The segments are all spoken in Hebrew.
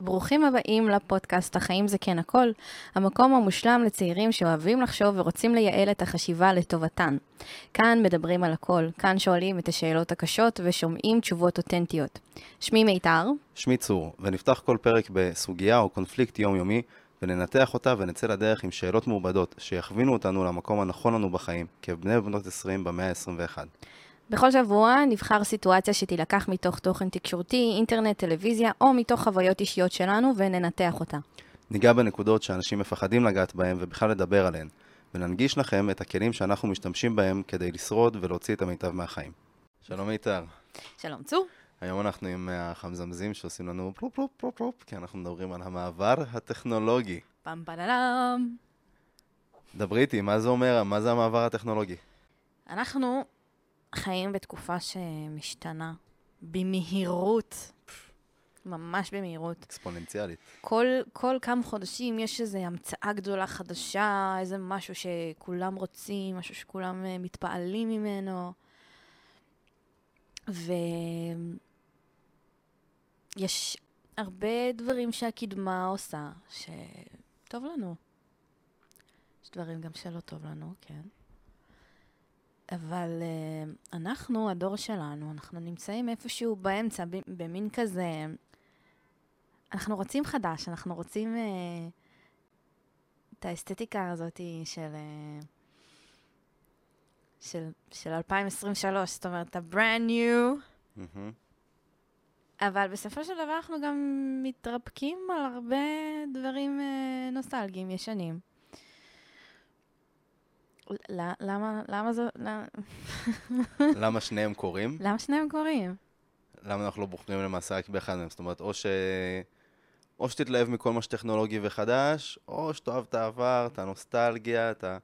ברוכים הבאים לפודקאסט החיים זה כן הכל, המקום המושלם לצעירים שאוהבים לחשוב ורוצים לייעל את החשיבה לטובתן. כאן מדברים על הכל, כאן שואלים את השאלות הקשות ושומעים תשובות אותנטיות. שמי מיתר. שמי צור, ונפתח כל פרק בסוגיה או קונפליקט יומיומי, וננתח אותה ונצא לדרך עם שאלות מעובדות שיכווינו אותנו למקום הנכון לנו בחיים, כבני ובנות 20 במאה ה-21. בכל שבוע נבחר סיטואציה שתילקח מתוך תוכן תקשורתי, אינטרנט, טלוויזיה, או מתוך חוויות אישיות שלנו, וננתח אותה. ניגע בנקודות שאנשים מפחדים לגעת בהן ובכלל לדבר עליהן, וננגיש לכם את הכלים שאנחנו משתמשים בהם כדי לשרוד ולהוציא את המיטב מהחיים. שלום מיתר. שלום צור. היום אנחנו עם החמזמזים שעושים לנו פלופ פלופ פלופ פלופ, כי אנחנו מדברים על המעבר הטכנולוגי. פם פללם. דברי איתי, מה זה אומר, מה זה המעבר הטכנולוגי? אנחנו חיים בתקופה שמשתנה במהירות, ממש במהירות. אקספוננציאלית. כל, כל כמה חודשים יש איזו המצאה גדולה חדשה, איזה משהו שכולם רוצים, משהו שכולם אה, מתפעלים ממנו. ויש הרבה דברים שהקדמה עושה, שטוב לנו. יש דברים גם שלא טוב לנו, כן. אבל uh, אנחנו, הדור שלנו, אנחנו נמצאים איפשהו באמצע, במין כזה... אנחנו רוצים חדש, אנחנו רוצים uh, את האסתטיקה הזאת של, uh, של, של 2023, זאת אומרת, ה-brand new. Mm-hmm. אבל בסופו של דבר אנחנו גם מתרפקים על הרבה דברים uh, נוסטלגיים, ישנים. למה, למה זה... למה שניהם קורים? למה שניהם קורים? למה אנחנו לא בוחרים למעשה רק באחד מהם? זאת אומרת, או ש... או שתתלהב מכל מה שטכנולוגי וחדש, או שתאהב את העבר, את הנוסטלגיה, את ה...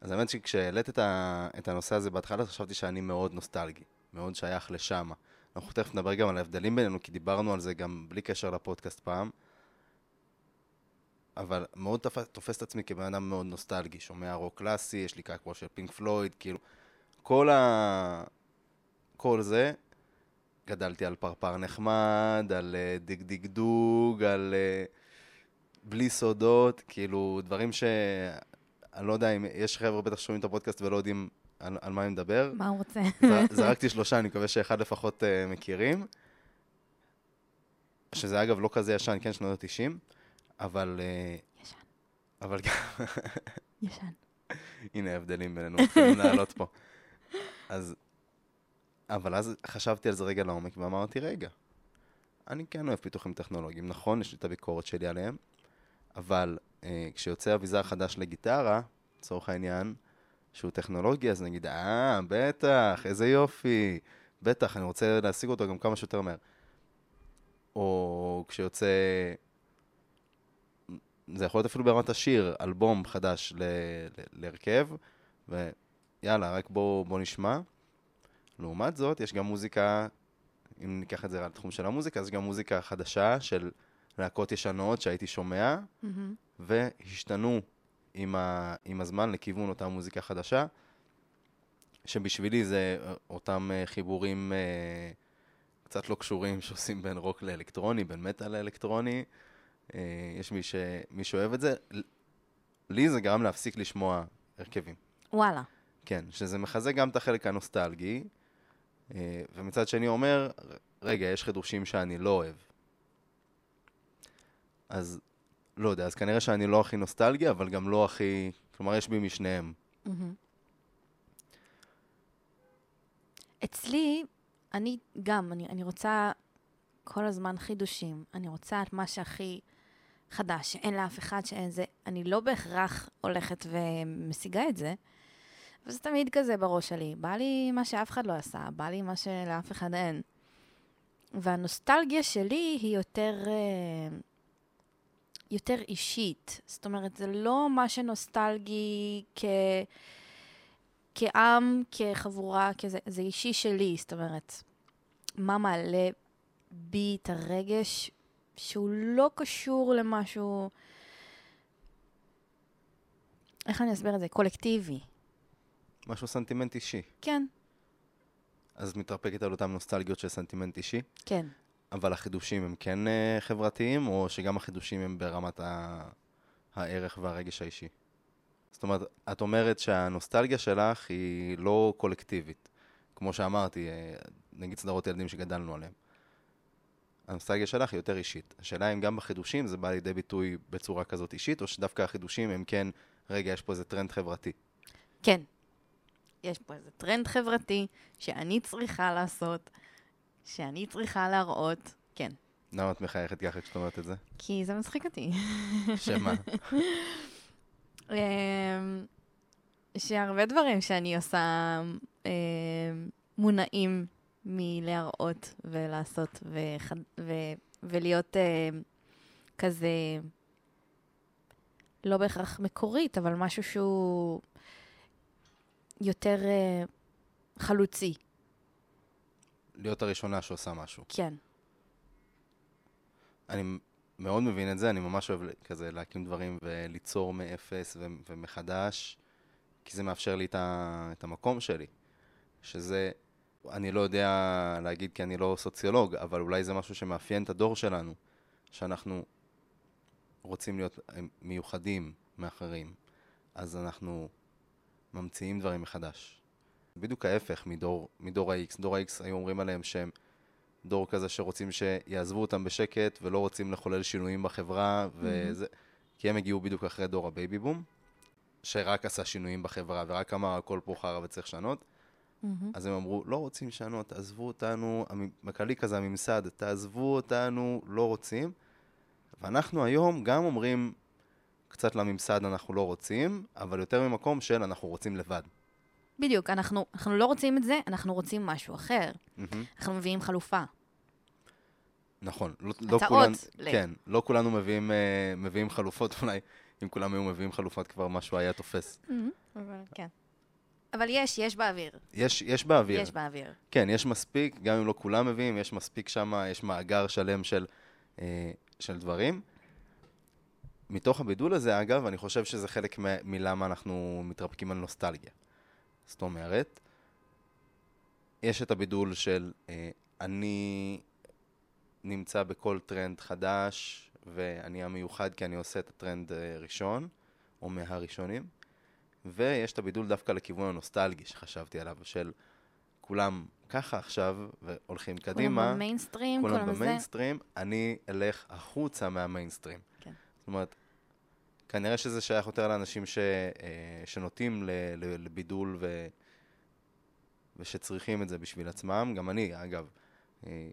אז האמת שכשהעלית את, ה... את הנושא הזה בהתחלה, חשבתי שאני מאוד נוסטלגי, מאוד שייך לשם. אנחנו תכף נדבר גם על ההבדלים בינינו, כי דיברנו על זה גם בלי קשר לפודקאסט פעם. אבל מאוד תופס, תופס את עצמי כבן אדם מאוד נוסטלגי, שומע רוק קלאסי, יש לי קעקוע של פינק פלויד, כאילו, כל ה... כל זה, גדלתי על פרפר נחמד, על uh, דיג דיג דוג, על uh, בלי סודות, כאילו, דברים ש... אני לא יודע אם יש חבר'ה בטח שומעים את הפודקאסט ולא יודעים על, על מה אני מדבר. מה הוא רוצה? זרקתי שלושה, אני מקווה שאחד לפחות uh, מכירים. שזה אגב לא כזה ישן, כן, שנות ה-90. אבל... אה, ישן. אבל גם... ישן. הנה ההבדלים בינינו, מתחילים לעלות פה. אז... אבל אז חשבתי על זה רגע לעומק ואמרתי, רגע, אני כן אוהב פיתוחים טכנולוגיים, נכון, יש לי את הביקורת שלי עליהם, אבל אה, כשיוצא אביזר חדש לגיטרה, לצורך העניין, שהוא טכנולוגי, אז נגיד, אה, בטח, איזה יופי, בטח, אני רוצה להשיג אותו גם כמה שיותר מהר. או כשיוצא זה יכול להיות אפילו ברמת השיר, אלבום חדש להרכב, ויאללה, רק בואו בוא נשמע. לעומת זאת, יש גם מוזיקה, אם ניקח את זה לתחום של המוזיקה, אז גם מוזיקה חדשה של להקות ישנות שהייתי שומע, mm-hmm. והשתנו עם, ה, עם הזמן לכיוון אותה מוזיקה חדשה, שבשבילי זה אותם אה, חיבורים אה, קצת לא קשורים שעושים בין רוק לאלקטרוני, בין מטאל לאלקטרוני. אה, יש מי, ש... מי שאוהב את זה. לי זה גרם להפסיק לשמוע הרכבים. וואלה. כן, שזה מחזק גם את החלק הנוסטלגי, אה, ומצד שני אומר, רגע, יש חידושים שאני לא אוהב. אז לא יודע, אז כנראה שאני לא הכי נוסטלגי, אבל גם לא הכי... כלומר, יש בי משניהם. אצלי, אני גם, אני, אני רוצה כל הזמן חידושים. אני רוצה את מה שהכי חדש, שאין לאף אחד שאין זה. אני לא בהכרח הולכת ומשיגה את זה, אבל זה תמיד כזה בראש שלי. בא לי מה שאף אחד לא עשה, בא לי מה שלאף אחד אין. והנוסטלגיה שלי היא יותר, אה, יותר אישית. זאת אומרת, זה לא מה שנוסטלגי כ... כעם, כחבורה, כזה, זה אישי שלי, זאת אומרת, מה מעלה בי את הרגש שהוא לא קשור למשהו... איך אני אסביר את זה? קולקטיבי. משהו סנטימנט אישי. כן. אז מתרפקת על אותן נוסטלגיות של סנטימנט אישי? כן. אבל החידושים הם כן אה, חברתיים, או שגם החידושים הם ברמת ה... הערך והרגש האישי? זאת אומרת, את אומרת שהנוסטלגיה שלך היא לא קולקטיבית. כמו שאמרתי, אה, נגיד סדרות ילדים שגדלנו עליהן. הנוסטלגיה שלך היא יותר אישית. השאלה אם גם בחידושים זה בא לידי ביטוי בצורה כזאת אישית, או שדווקא החידושים הם כן, רגע, יש פה איזה טרנד חברתי. כן. יש פה איזה טרנד חברתי שאני צריכה לעשות, שאני צריכה להראות, כן. למה את מחייכת ככה כשאת אומרת את זה? כי זה מצחיק אותי. שמה? אמ, שהרבה דברים שאני עושה אמ, מונעים מלהראות ולעשות וחד... ו... ולהיות uh, כזה, לא בהכרח מקורית, אבל משהו שהוא יותר uh, חלוצי. להיות הראשונה שעושה משהו. כן. אני מאוד מבין את זה, אני ממש אוהב כזה להקים דברים וליצור מאפס ו- ומחדש, כי זה מאפשר לי את, ה- את המקום שלי. שזה, אני לא יודע להגיד כי אני לא סוציולוג, אבל אולי זה משהו שמאפיין את הדור שלנו, שאנחנו רוצים להיות מיוחדים מאחרים, אז אנחנו ממציאים דברים מחדש. בדיוק ההפך מדור, מדור ה-X. דור ה-X היו אומרים עליהם שהם דור כזה שרוצים שיעזבו אותם בשקט ולא רוצים לחולל שינויים בחברה, וזה, mm-hmm. כי הם הגיעו בדיוק אחרי דור הבייבי בום, שרק עשה שינויים בחברה ורק אמר הכל פה חרא וצריך לשנות. Mm-hmm. אז הם אמרו, לא רוצים לשנות, עזבו אותנו, מקלי כזה הממסד, תעזבו אותנו, לא רוצים. ואנחנו היום גם אומרים קצת לממסד אנחנו לא רוצים, אבל יותר ממקום של אנחנו רוצים לבד. בדיוק, אנחנו, אנחנו לא רוצים את זה, אנחנו רוצים משהו אחר. Mm-hmm. אנחנו מביאים חלופה. נכון, לא, לא כולן, ל... כן, לא כולנו מביאים, אה, מביאים חלופות, אולי אם כולם היו מביאים חלופות כבר משהו היה תופס. Mm-hmm. אבל כן. אבל יש, יש באוויר. יש, יש באוויר. יש באוויר. כן, יש מספיק, גם אם לא כולם מביאים, יש מספיק שם, יש מאגר שלם של, אה, של דברים. מתוך הבידול הזה, אגב, אני חושב שזה חלק מ- מלמה אנחנו מתרפקים על נוסטלגיה. זאת אומרת, יש את הבידול של אה, אני נמצא בכל טרנד חדש, ואני המיוחד כי אני עושה את הטרנד אה, ראשון, או מהראשונים, ויש את הבידול דווקא לכיוון הנוסטלגי שחשבתי עליו, של כולם ככה עכשיו, והולכים קדימה. כולם במיינסטרים, כולם, כולם במיינסטרים, אני אלך החוצה מהמיינסטרים. כן. זאת אומרת, כנראה שזה שייך יותר לאנשים ש, אה, שנוטים ל, ל, לבידול ו, ושצריכים את זה בשביל עצמם. גם אני, אגב, אה,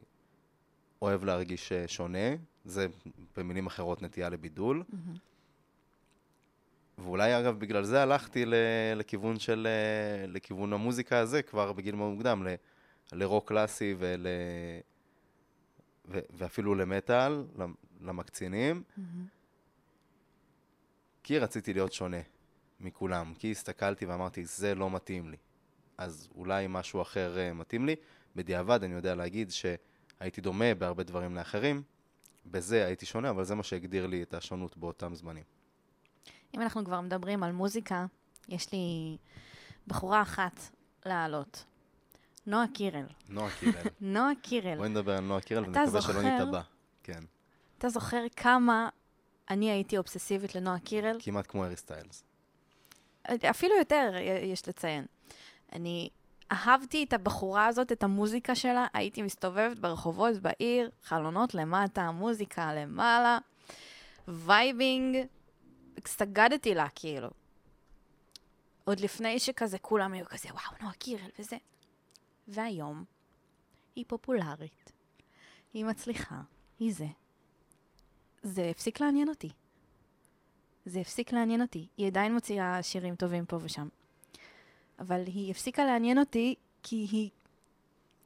אוהב להרגיש אה, שונה. זה במילים אחרות נטייה לבידול. Mm-hmm. ואולי אגב בגלל זה הלכתי לכיוון של, לכיוון המוזיקה הזה כבר בגיל מאוד מוקדם, לרוק קלאסי ול... ואפילו למטאל, למקצינים. Mm-hmm. כי רציתי להיות שונה מכולם, כי הסתכלתי ואמרתי, זה לא מתאים לי. אז אולי משהו אחר uh, מתאים לי. בדיעבד אני יודע להגיד שהייתי דומה בהרבה דברים לאחרים, בזה הייתי שונה, אבל זה מה שהגדיר לי את השונות באותם זמנים. אם אנחנו כבר מדברים על מוזיקה, יש לי בחורה אחת להעלות. נועה קירל. נועה קירל. נועה קירל. בואי נדבר על נועה קירל ונקווה שלא נתבע. כן. אתה זוכר כמה אני הייתי אובססיבית לנועה קירל. כמעט כמו ארי סטיילס. אפילו יותר, יש לציין. אני אהבתי את הבחורה הזאת, את המוזיקה שלה, הייתי מסתובבת ברחובות בעיר, חלונות למטה, מוזיקה למעלה, vibing, סגדתי לה כאילו. עוד לפני שכזה כולם היו כזה, וואו, נועה קירל וזה. והיום היא פופולרית, היא מצליחה, היא זה. זה הפסיק לעניין אותי. זה הפסיק לעניין אותי. היא עדיין מוציאה שירים טובים פה ושם. אבל היא הפסיקה לעניין אותי כי היא...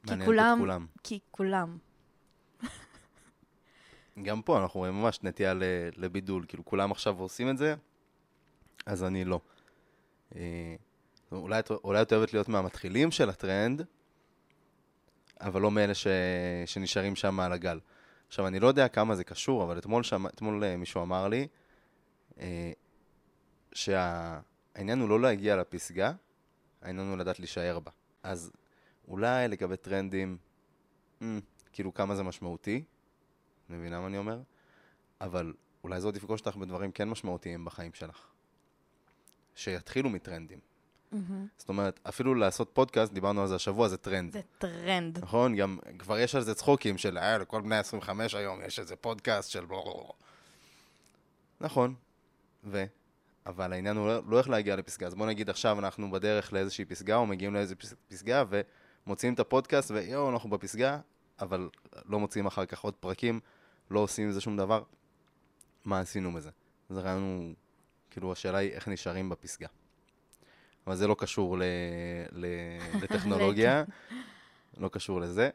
כי כולם... כולם. כי כולם. גם פה אנחנו רואים ממש נטייה לבידול. כאילו, כולם עכשיו עושים את זה, אז אני לא. אה, אולי, אולי את אוהבת להיות מהמתחילים של הטרנד, אבל לא מאלה ש... שנשארים שם על הגל. עכשיו, אני לא יודע כמה זה קשור, אבל אתמול, שם, אתמול אה, מישהו אמר לי אה, שהעניין הוא לא להגיע לפסגה, העניין הוא לדעת להישאר בה. אז אולי לגבי טרנדים, mm, כאילו כמה זה משמעותי, מבינה מה אני אומר? אבל אולי זה עוד יפגוש אותך בדברים כן משמעותיים בחיים שלך. שיתחילו מטרנדים. זאת אומרת, אפילו לעשות פודקאסט, דיברנו על זה השבוע, זה טרנד. זה טרנד. נכון? גם כבר יש על זה צחוקים של, אה, לכל בני 25 היום יש איזה פודקאסט של בלו. נכון, ו... אבל העניין הוא לא, לא איך להגיע לפסגה. אז בוא נגיד עכשיו אנחנו בדרך לאיזושהי פסגה, או מגיעים לאיזו פסגה, ומוציאים את הפודקאסט, ויואו, אנחנו בפסגה, אבל לא מוציאים אחר כך עוד פרקים, לא עושים עם זה שום דבר. מה עשינו בזה? אז הרעיון הוא, כאילו, השאלה היא איך נשארים בפסגה. אבל זה לא קשור ל, ל, לטכנולוגיה, לא קשור לזה.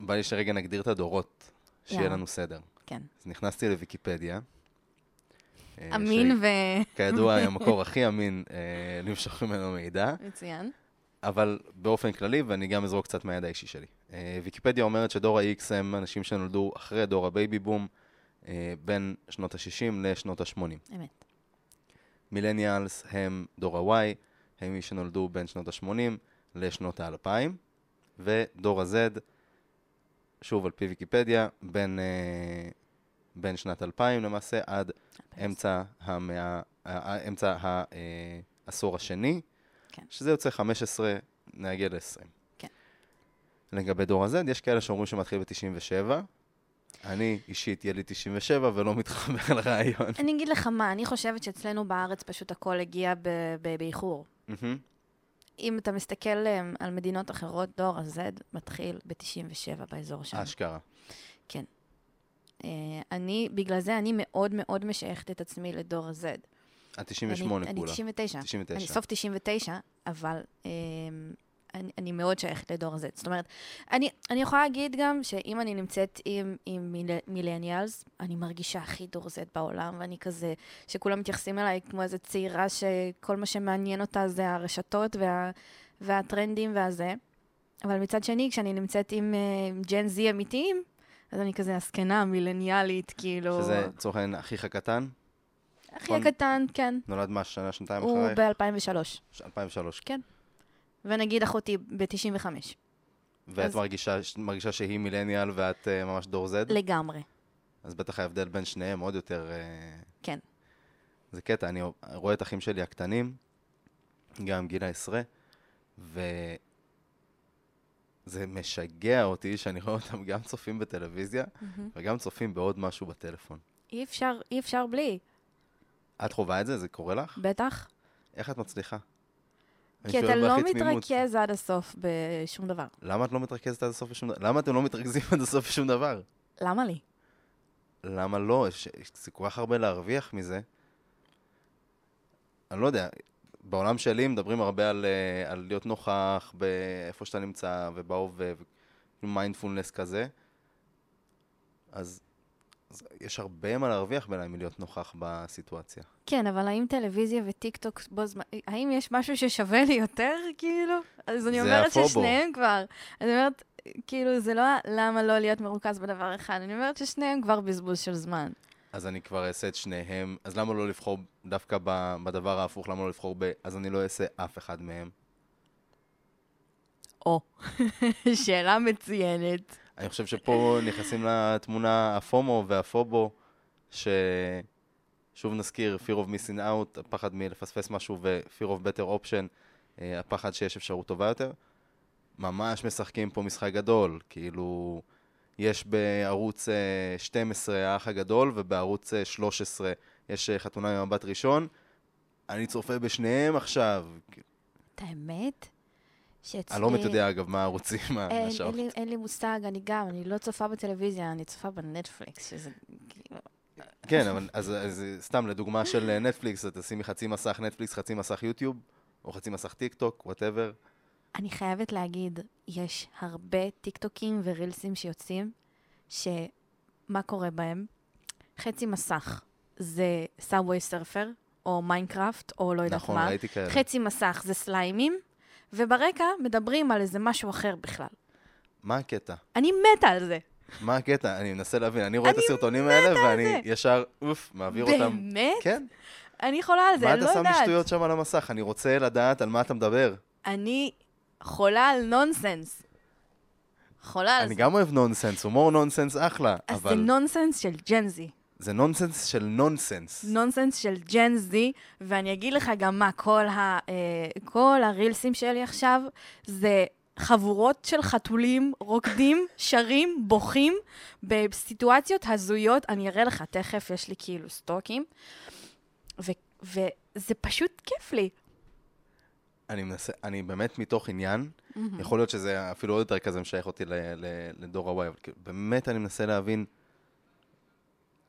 בא לי שרגע נגדיר את הדורות, שיהיה יאללה. לנו סדר. כן. אז נכנסתי לוויקיפדיה. אה, אמין ו... שכידוע היא המקור הכי אמין אה, למשוך ממנו מידע, מצוין. אבל באופן כללי, ואני גם אזרוק קצת מהידע האישי שלי. אה, ויקיפדיה אומרת שדור ה-X הם אנשים שנולדו אחרי דור הבייבי בום, אה, בין שנות ה-60 לשנות ה-80. אמת. millennials הם דור ה-Y, הם מי שנולדו בין שנות ה-80 לשנות ה-2000, ודור ה-Z, שוב על פי ויקיפדיה, בין, אה, בין שנת 2000 למעשה עד אמצע המאה, אה, אמצע העשור השני, כן. שזה יוצא 15, נגיע ל-20. כן. לגבי דור ה-Z, יש כאלה שאומרים שמתחיל ב-97. אני אישית יליד 97 ולא מתחבר לרעיון. אני אגיד לך מה, אני חושבת שאצלנו בארץ פשוט הכל הגיע באיחור. אם אתה מסתכל um, על מדינות אחרות, דור ה-Z מתחיל ב-97 באזור שם. אשכרה. כן. Uh, אני, בגלל זה אני מאוד מאוד משייכת את עצמי לדור ה-Z. את 98 אני, כולה. אני 99. 99. אני סוף 99, אבל um, אני, אני מאוד שייכת לדור ה-Z. זאת אומרת, אני, אני יכולה להגיד גם שאם אני נמצאת עם, עם מיל, מילניאלס, אני מרגישה הכי דור Z בעולם, ואני כזה, שכולם מתייחסים אליי כמו איזו צעירה שכל מה שמעניין אותה זה הרשתות וה, והטרנדים והזה. אבל מצד שני, כשאני נמצאת עם uh, ג'ן זי אמיתיים, אז אני כזה הזקנה, מילניאלית, כאילו... שזה לצורך העניין אחיך הקטן, נכון. הקטן, כן. נולד מה, שנה, שנתיים הוא אחרייך? ב-2003. 2003. ונגיד אחותי ב-95. ואת אז- מרגישה, מרגישה שהיא מילניאל ואת אה, ממש דור Z? לגמרי. אז בטח ההבדל בין שניהם עוד יותר... אה, כן. זה קטע, אני רואה את אחים שלי הקטנים, גם גיל העשרה, וזה משגע אותי שאני רואה אותם גם צופים בטלוויזיה וגם צופים בעוד משהו בטלפון. אי אפשר, אי אפשר בלי. את חווה את זה? זה קורה לך? בטח. איך את מצליחה? כי אתה לא. מתרכז עד הסוף בשום דבר. למה את לא מתרכזת עד הסוף בשום דבר? למה אתם לא מתרכזים עד הסוף בשום דבר? למה לי? למה לא? יש, זה כל כך הרבה להרוויח מזה. אני לא יודע, בעולם שלי מדברים הרבה על, אה, על להיות נוכח באיפה שאתה נמצא ובהווה, ומיינדפולנס כזה. אז, אז יש הרבה מה להרוויח בעיניי מלהיות נוכח בסיטואציה. כן, אבל האם טלוויזיה וטיק טוק בו זמן... האם יש משהו ששווה לי יותר, כאילו? אז אני אומרת הפובו. ששניהם כבר. אני אומרת, כאילו, זה לא למה לא להיות מרוכז בדבר אחד, אני אומרת ששניהם כבר בזבוז של זמן. אז אני כבר אעשה את שניהם, אז למה לא לבחור דווקא ב, בדבר ההפוך? למה לא לבחור ב... אז אני לא אעשה אף אחד מהם. או, שאלה מצוינת. אני חושב שפה נכנסים לתמונה הפומו והפובו, ששוב נזכיר, fear of missing out, הפחד מלפספס משהו ו-fear of better option, אה, הפחד שיש אפשרות טובה יותר. ממש משחקים פה משחק גדול, כאילו, יש בערוץ אה, 12 האח הגדול, ובערוץ אה, 13 יש אה, חתונה ממבט ראשון. אני צופה בשניהם עכשיו. את האמת? שאצלי... אני לא באמת יודע, אגב, מה הערוצים, מה השעות. אין, לי, מושג, אני גם, אני לא צופה בטלוויזיה, אני צופה בנטפליקס, שזה כאילו... כן, אבל אז, אז סתם לדוגמה של נטפליקס, אז תשימי חצי מסך נטפליקס, חצי מסך יוטיוב, או חצי מסך טיק טוק, whatever. אני חייבת להגיד, יש הרבה טיקטוקים ורילסים שיוצאים, שמה קורה בהם? חצי מסך זה Subway Surfer, או Minecraft, או לא יודעת נכון, מה. ראיתי כאלה. חצי מסך זה סליימים, וברקע מדברים על איזה משהו אחר בכלל. מה הקטע? אני מתה על זה. מה הקטע? אני מנסה להבין. אני רואה את אני הסרטונים האלה, ואני זה. ישר, אוף, מעביר אותם. באמת? כן. אני יכולה על זה, מה אני אתה לא שם לי יודעת. שטויות שם על המסך? אני רוצה לדעת על מה אתה מדבר. אני חולה על נונסנס. חולה על אני זה. גם אוהב נונסנס, הומור נונסנס אחלה, אז זה אבל נונסנס של ג'נזי. זה נונסנס של נונסנס. נונסנס של ג'ן זי, ואני אגיד לך גם מה, כל, ה, אה, כל הרילסים שלי עכשיו זה חבורות של חתולים רוקדים, שרים, בוכים, בסיטואציות הזויות. אני אראה לך תכף, יש לי כאילו סטוקים, ו, וזה פשוט כיף לי. אני מנסה, אני באמת מתוך עניין, יכול להיות שזה אפילו עוד יותר כזה משייך אותי לדור הוואי, אבל באמת אני מנסה להבין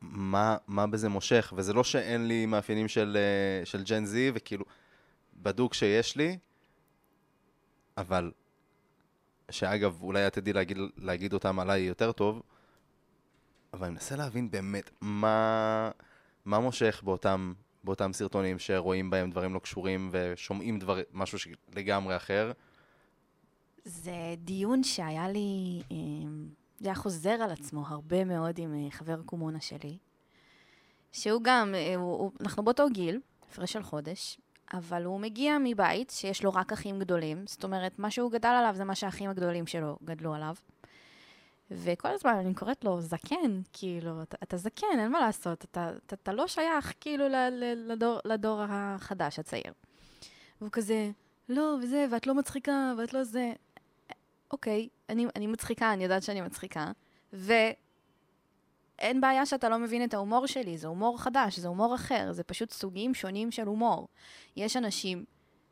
מה, מה בזה מושך, וזה לא שאין לי מאפיינים של, אה, של ג'ן זי, וכאילו, בדוק שיש לי, אבל, שאגב, אולי את תדעי להגיד, להגיד אותם עליי יותר טוב, אבל אני מנסה להבין באמת מה, מה מושך באותם, באותם סרטונים שרואים בהם דברים לא קשורים ושומעים דבר, משהו לגמרי אחר. זה דיון שהיה לי, אה, זה היה חוזר על עצמו הרבה מאוד עם אה, חבר קומונה שלי, שהוא גם, אה, הוא, הוא, אנחנו באותו גיל, הפרש של חודש, אבל הוא מגיע מבית שיש לו רק אחים גדולים, זאת אומרת, מה שהוא גדל עליו זה מה שהאחים הגדולים שלו גדלו עליו. וכל הזמן אני קוראת לו זקן, כאילו, אתה, אתה זקן, אין מה לעשות, אתה, אתה, אתה לא שייך כאילו ל, ל, לדור, לדור החדש, הצעיר. והוא כזה, לא, וזה, ואת לא מצחיקה, ואת לא זה. אוקיי, אני, אני מצחיקה, אני יודעת שאני מצחיקה, ואין בעיה שאתה לא מבין את ההומור שלי, זה הומור חדש, זה הומור אחר, זה פשוט סוגים שונים של הומור. יש אנשים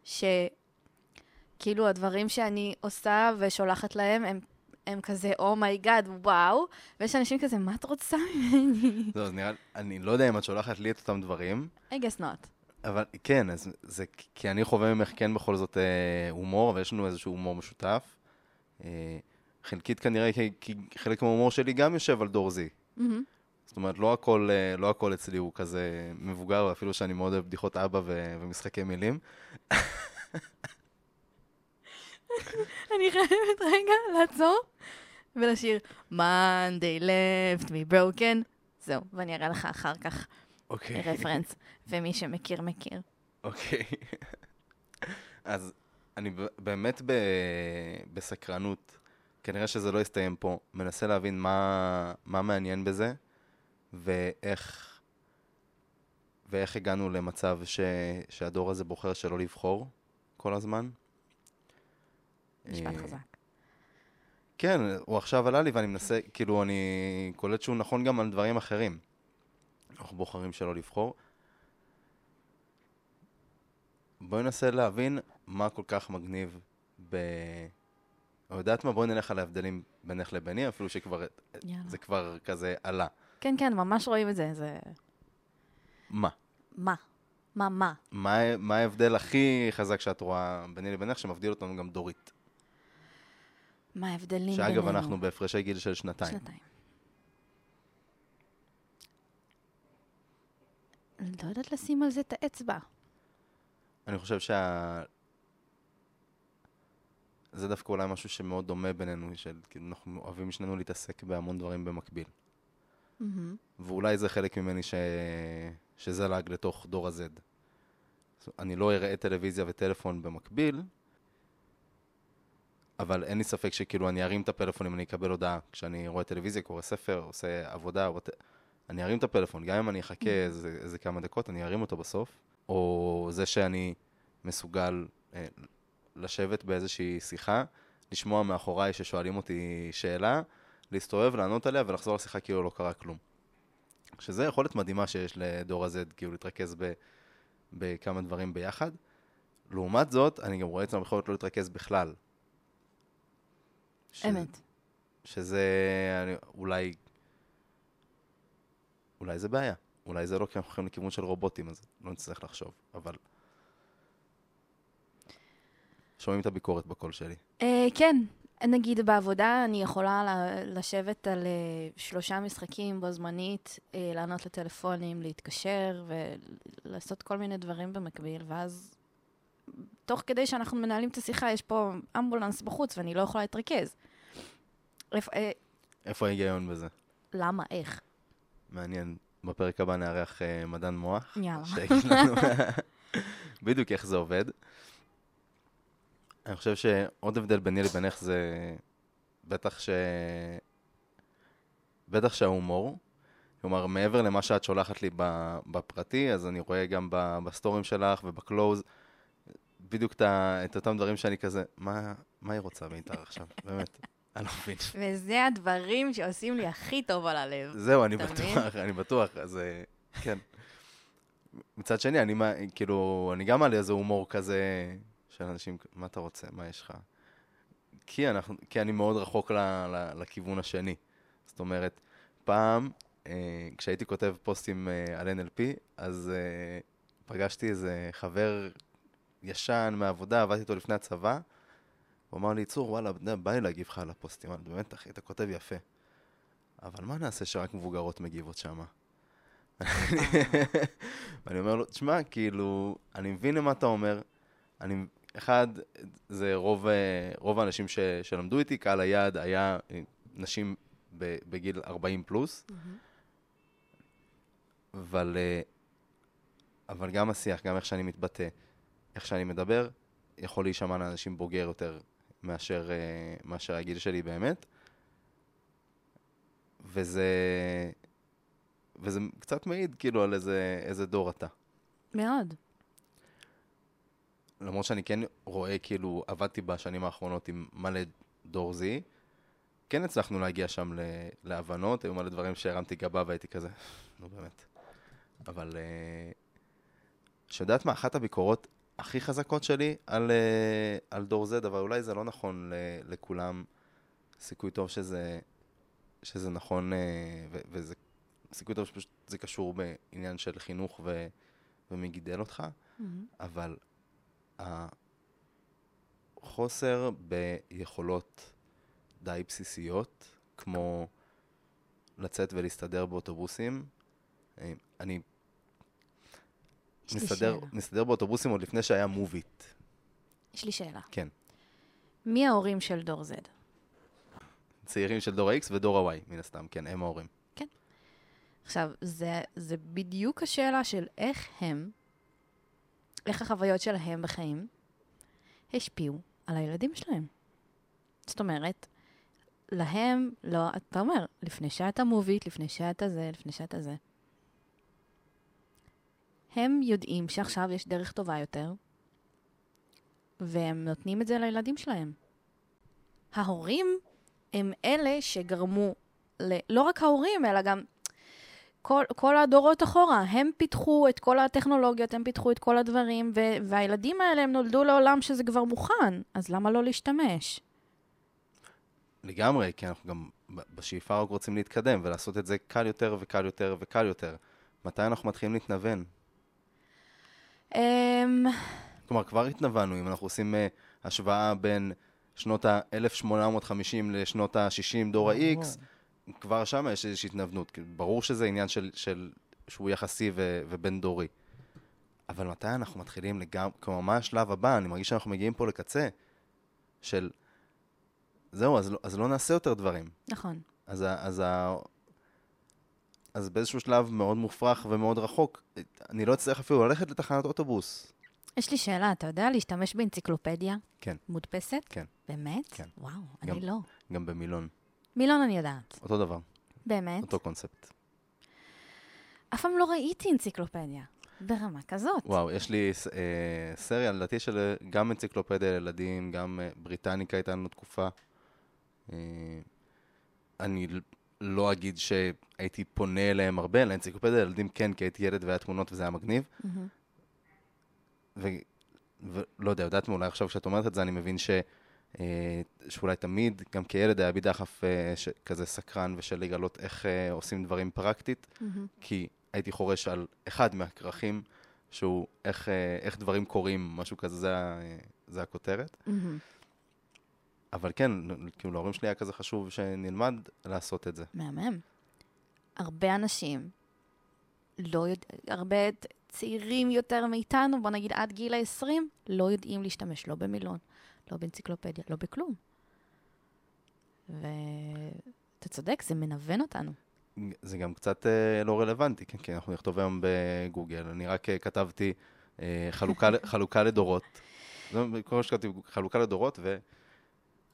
שכאילו הדברים שאני עושה ושולחת להם הם, הם כזה, oh my god, oh וואו, ויש אנשים כזה, מה את רוצה ממני? זהו, אז נראה, אני לא יודע אם את שולחת לי את אותם דברים, I guess not. אבל כן, אז זה כי אני חווה ממך כן בכל זאת אה, הומור, ויש לנו איזשהו הומור משותף. אה, חלקית כנראה כי, כי חלק מההומור שלי גם יושב על דור זי. מהמם. זאת אומרת, לא הכל, אה, לא הכל אצלי הוא כזה מבוגר, אפילו שאני מאוד אוהב בדיחות אבא ו- ומשחקי מילים. אני חייבת רגע לעצור ולשיר Monday left me broken. זהו, ואני אראה לך אחר כך אוקיי. רפרנס, ומי שמכיר, מכיר. אוקיי. אז אני באמת ב- בסקרנות, כנראה שזה לא יסתיים פה, מנסה להבין מה, מה מעניין בזה, ואיך, ואיך הגענו למצב ש, שהדור הזה בוחר שלא לבחור כל הזמן. משפט אה, חזק. כן, הוא עכשיו עלה לי ואני מנסה, כאילו, אני קולט שהוא נכון גם על דברים אחרים. אנחנו בוחרים שלא לבחור. בואי ננסה להבין מה כל כך מגניב ב... או יודעת מה? בואי נלך על ההבדלים בינך לביני, אפילו שכבר, יאללה. זה כבר כזה עלה. כן, כן, ממש רואים את זה, זה... מה? מה? מה, מה? מה, מה ההבדל הכי חזק שאת רואה ביני לבינך, שמבדיל אותנו גם דורית? מה ההבדלים בינינו? שאגב, אנחנו בהפרשי גיל של שנתיים. שנתיים. אני לא יודעת לשים על זה את האצבע. אני חושב שה... זה דווקא אולי משהו שמאוד דומה בינינו, של כאילו אנחנו אוהבים שנינו להתעסק בהמון דברים במקביל. מהמם. ואולי זה חלק ממני ש... שזלג לתוך דור ה-Z. אני לא אראה טלוויזיה וטלפון במקביל, אבל אין לי ספק שכאילו אני ארים את הפלאפון אם אני אקבל הודעה. כשאני רואה טלוויזיה, קורא ספר, עושה עבודה, ות... אני ארים את הפלאפון, גם אם אני אחכה איזה, איזה כמה דקות, אני ארים אותו בסוף. או זה שאני מסוגל אה, לשבת באיזושהי שיחה, לשמוע מאחוריי ששואלים אותי שאלה, להסתובב, לענות עליה ולחזור לשיחה כאילו לא קרה כלום. שזה יכולת מדהימה שיש לדור ה-Z, כאילו להתרכז ב, בכמה דברים ביחד. לעומת זאת, אני גם רואה אצלם יכולת לא להתרכז בכלל. ש- אמת. שזה אני, אולי, אולי זה בעיה. אולי זה לא כי אנחנו הולכים לכיוון של רובוטים, אז לא נצטרך לחשוב, אבל... שומעים את הביקורת בקול שלי. אה, כן, נגיד בעבודה אני יכולה לשבת על אה, שלושה משחקים בו זמנית, אה, לענות לטלפונים, להתקשר ולעשות כל מיני דברים במקביל, ואז תוך כדי שאנחנו מנהלים את השיחה, יש פה אמבולנס בחוץ ואני לא יכולה להתרכז. איפ- איפה ההיגיון בזה? למה? איך? מעניין. בפרק הבא נארח מדען מוח. יאללה. בדיוק איך זה עובד. אני חושב שעוד הבדל ביני לבינך זה בטח ש... בטח שההומור, כלומר, מעבר למה שאת שולחת לי בפרטי, אז אני רואה גם בסטורים שלך ובקלוז, בדיוק את, את אותם דברים שאני כזה, מה, מה היא רוצה מאיתר עכשיו? באמת, אני לא מבין. וזה הדברים שעושים לי הכי טוב על הלב. זהו, אני בטוח, אני בטוח, אז אה, כן. מצד שני, אני כאילו, אני גם מעלה איזה הומור כזה של אנשים, מה אתה רוצה, מה יש לך? כי, אנחנו, כי אני מאוד רחוק ל, ל, לכיוון השני. זאת אומרת, פעם, אה, כשהייתי כותב פוסטים אה, על NLP, אז אה, פגשתי איזה חבר ישן מהעבודה, עבדתי איתו לפני הצבא, הוא אמר לי, צור, וואלה, בא לי להגיב לך על הפוסטים, באמת, אחי, אתה כותב יפה. אבל מה נעשה שרק מבוגרות מגיבות שמה? ואני אומר לו, תשמע, כאילו, אני מבין למה אתה אומר. אני, אחד, זה רוב, רוב האנשים ש, שלמדו איתי, קהל היעד היה נשים בגיל 40 פלוס. אבל, אבל גם השיח, גם איך שאני מתבטא, איך שאני מדבר, יכול להישמע לאנשים בוגר יותר מאשר, מאשר הגיל שלי באמת. וזה, וזה קצת מעיד כאילו על איזה, איזה דור אתה. מאוד. למרות שאני כן רואה, כאילו, עבדתי בשנים האחרונות עם מלא דור Z, כן הצלחנו להגיע שם להבנות, היו מלא דברים שהרמתי גבה והייתי כזה, נו באמת. אבל, אה, את יודעת מה, אחת הביקורות הכי חזקות שלי על, אה, על דור Z, אבל אולי זה לא נכון לכולם, סיכוי טוב שזה, שזה נכון, אה, ו, וזה סיכוי טוב שפשוט זה קשור בעניין של חינוך ו, ומי גידל אותך, mm-hmm. אבל החוסר ביכולות די בסיסיות, כמו לצאת ולהסתדר באוטובוסים. אה, אני מסתדר, מסתדר באוטובוסים עוד לפני שהיה מוביט. יש לי שאלה. כן. מי ההורים של דור Z? צעירים של דור ה-X ודור ה-Y, מן הסתם, כן, הם ההורים. כן. עכשיו, זה, זה בדיוק השאלה של איך הם, איך החוויות שלהם בחיים, השפיעו על הילדים שלהם. זאת אומרת, להם, לא, אתה אומר, לפני שאתה מוביט, לפני שאתה זה, לפני שאתה זה. הם יודעים שעכשיו יש דרך טובה יותר, והם נותנים את זה לילדים שלהם. ההורים הם אלה שגרמו, ל... לא רק ההורים, אלא גם כל, כל הדורות אחורה. הם פיתחו את כל הטכנולוגיות, הם פיתחו את כל הדברים, ו... והילדים האלה, הם נולדו לעולם שזה כבר מוכן, אז למה לא להשתמש? לגמרי, כי אנחנו גם בשאיפה רק רוצים להתקדם ולעשות את זה קל יותר וקל יותר וקל יותר. מתי אנחנו מתחילים להתנוון? אמ, כלומר, כבר התנוונו, אם אנחנו עושים uh, השוואה בין שנות ה-1850 לשנות ה-60, דור ה-X, כבר שם יש איזושהי התנוונות. ברור שזה עניין של, של שהוא יחסי ו- ובין-דורי. אבל מתי אנחנו מתחילים לגמרי, כלומר, מה השלב הבא? אני מרגיש שאנחנו מגיעים פה לקצה של... זהו, אז לא, אז לא נעשה יותר דברים. נכון. אז, אז, אז באיזשהו שלב מאוד מופרך ומאוד רחוק, אני לא אצטרך אפילו ללכת לתחנת אוטובוס. יש לי שאלה, אתה יודע להשתמש באנציקלופדיה? כן. מודפסת? כן. באמת? כן. וואו, גם, אני לא. גם במילון. מילון אני יודעת. אותו דבר. באמת? אותו קונספט. אף פעם לא ראיתי אנציקלופדיה. ברמה כזאת. וואו, יש לי אה, סריה, לדעתי, של גם אנציקלופדיה לילדים, גם אה, בריטניקה הייתה לנו תקופה. אה, אני לא אגיד שהייתי פונה אליהם הרבה, לאנציקלופדיה לילדים כן, כי הייתי ילד והיה תמונות וזה היה מגניב. ולא יודע, יודעת מה, אולי עכשיו כשאת אומרת את זה, אני מבין ש... אה, שאולי תמיד, גם כילד היה בי דחף אה, כזה סקרן ושל לגלות איך עושים דברים פרקטית, כי הייתי חורש על אחד מהכרכים, שהוא איך, איך דברים קורים, משהו כזה, זה, זה הכותרת. אבל כן, כאילו להורים שלי היה כזה חשוב שנלמד לעשות את זה. מהמם. הרבה אנשים, לא יודע, הרבה צעירים יותר מאיתנו, בוא נגיד עד גיל ה-20, לא יודעים להשתמש לא במילון, לא באנציקלופדיה, לא בכלום. ואתה צודק, זה מנוון אותנו. זה גם קצת אה, לא רלוונטי, כן, כי אנחנו נכתוב היום בגוגל. אני רק אה, כתבתי אה, חלוקה, חלוקה לדורות. זה כל מה שכתבתי, חלוקה לדורות, ו...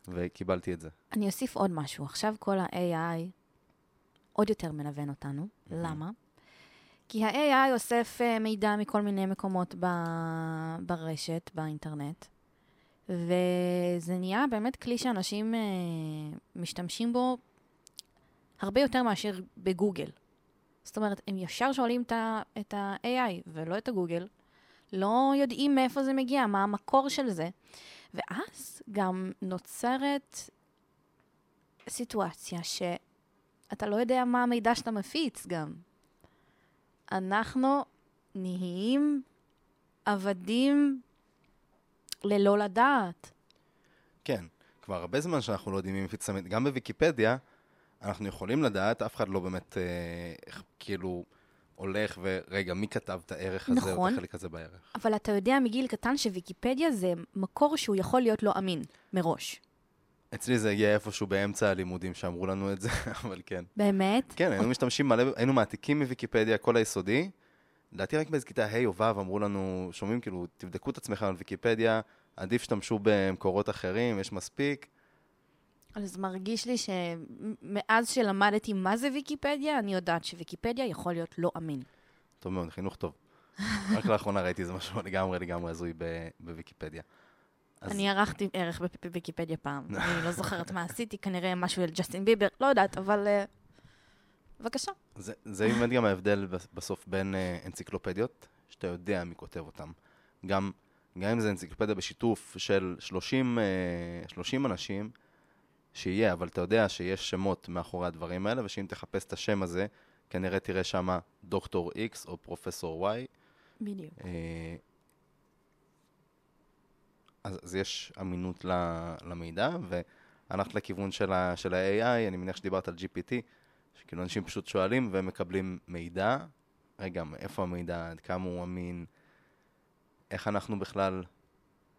וקיבלתי את זה. אני אוסיף עוד משהו. עכשיו כל ה-AI עוד יותר מנוון אותנו. למה? כי ה-AI אוסף אה, מידע מכל מיני מקומות ב- ברשת, באינטרנט, וזה נהיה באמת כלי שאנשים אה, משתמשים בו הרבה יותר מאשר בגוגל. זאת אומרת, הם ישר שואלים את ה-AI ולא את הגוגל, לא יודעים מאיפה זה מגיע, מה המקור של זה, ואז גם נוצרת סיטואציה שאתה לא יודע מה המידע שאתה מפיץ גם. אנחנו נהיים עבדים ללא לדעת. כן, כבר הרבה זמן שאנחנו לא יודעים מפיץ את המידע. גם בוויקיפדיה, אנחנו יכולים לדעת, אף אחד לא באמת, אה, כאילו, הולך ורגע, מי כתב את הערך הזה, או נכון. את החלק הזה בערך. אבל אתה יודע מגיל קטן שוויקיפדיה זה מקור שהוא יכול להיות לא אמין, מראש. אצלי זה הגיע איפשהו באמצע הלימודים שאמרו לנו את זה, אבל כן. באמת? כן, היינו משתמשים מלא, היינו מעתיקים מוויקיפדיה, כל היסודי. לדעתי רק באיזה כיתה ה' או ו' אמרו לנו, שומעים כאילו, תבדקו את עצמכם על ויקיפדיה, עדיף שתמשו במקורות אחרים, יש מספיק. אז מרגיש לי שמאז שלמדתי מה זה ויקיפדיה, אני יודעת שוויקיפדיה יכול להיות לא אמין. טוב מאוד, חינוך טוב. רק לאחרונה ראיתי איזה משהו לגמרי לגמרי הזוי ב- בוויקיפדיה. אני ערכתי ערך בוויקיפדיה פעם. אני לא זוכרת מה עשיתי, כנראה משהו על ג'סטין ביבר, לא יודעת, אבל... אה, בבקשה. זה, באמת גם ההבדל בס- בסוף בין אה, אנציקלופדיות, שאתה יודע מי כותב אותם. גם, אם זה אנציקלופדיה בשיתוף של 30, אה, 30 אנשים, שיהיה, אבל אתה יודע שיש שמות מאחורי הדברים האלה, ושאם תחפש את השם הזה, כנראה תראה שם דוקטור X או פרופסור Y. בדיוק. אז, אז יש אמינות למידע, והלכת לכיוון של, ה, של ה-AI, אני מניח שדיברת על GPT, שכאילו אנשים פשוט שואלים והם מקבלים מידע. רגע, מאיפה המידע, עד כמה הוא אמין, איך אנחנו בכלל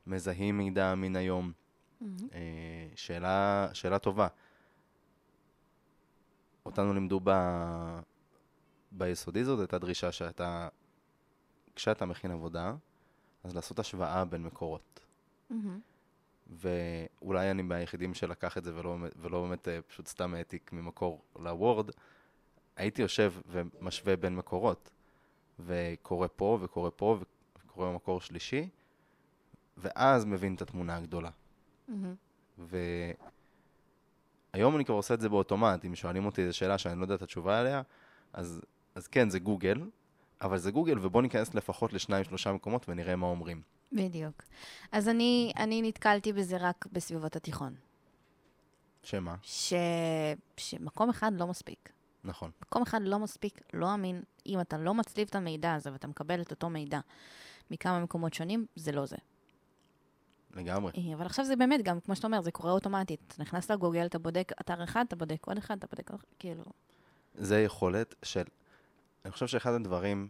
מזהים מידע אמין היום. מהמם. אה, שאלה, שאלה טובה. אותנו לימדו ב... ביסודי זאת הייתה דרישה שאתה, כשאתה מכין עבודה, אז לעשות השוואה בין מקורות. מהמם. ואולי אני מהיחידים שלקח את זה ולא, ולא באמת אה, פשוט סתם העתיק ממקור לוורד, הייתי יושב ומשווה בין מקורות, וקורא פה וקורא פה וקורא במקור שלישי, ואז מבין את התמונה הגדולה. מהמם. והיום אני כבר עושה את זה באוטומט, אם שואלים אותי איזו שאלה שאני לא יודע את התשובה עליה, אז, אז כן, זה גוגל, אבל זה גוגל, ובואו ניכנס לפחות לשניים, שלושה מקומות ונראה מה אומרים. בדיוק. אז אני, אני נתקלתי בזה רק בסביבות התיכון. שמה? ש... שמקום אחד לא מספיק. נכון. מקום אחד לא מספיק, לא אמין. אם אתה לא מצליב את המידע הזה ואתה מקבל את אותו מידע מכמה מקומות שונים, זה לא זה. לגמרי. אה, אבל עכשיו זה באמת גם, כמו שאתה אומר, זה קורה אוטומטית. אתה נכנס לגוגל, אתה בודק אתר אחד, אתה בודק עוד אחד, אתה בודק עוד אחד, כאילו... זה יכולת של... אני חושב שאחד הדברים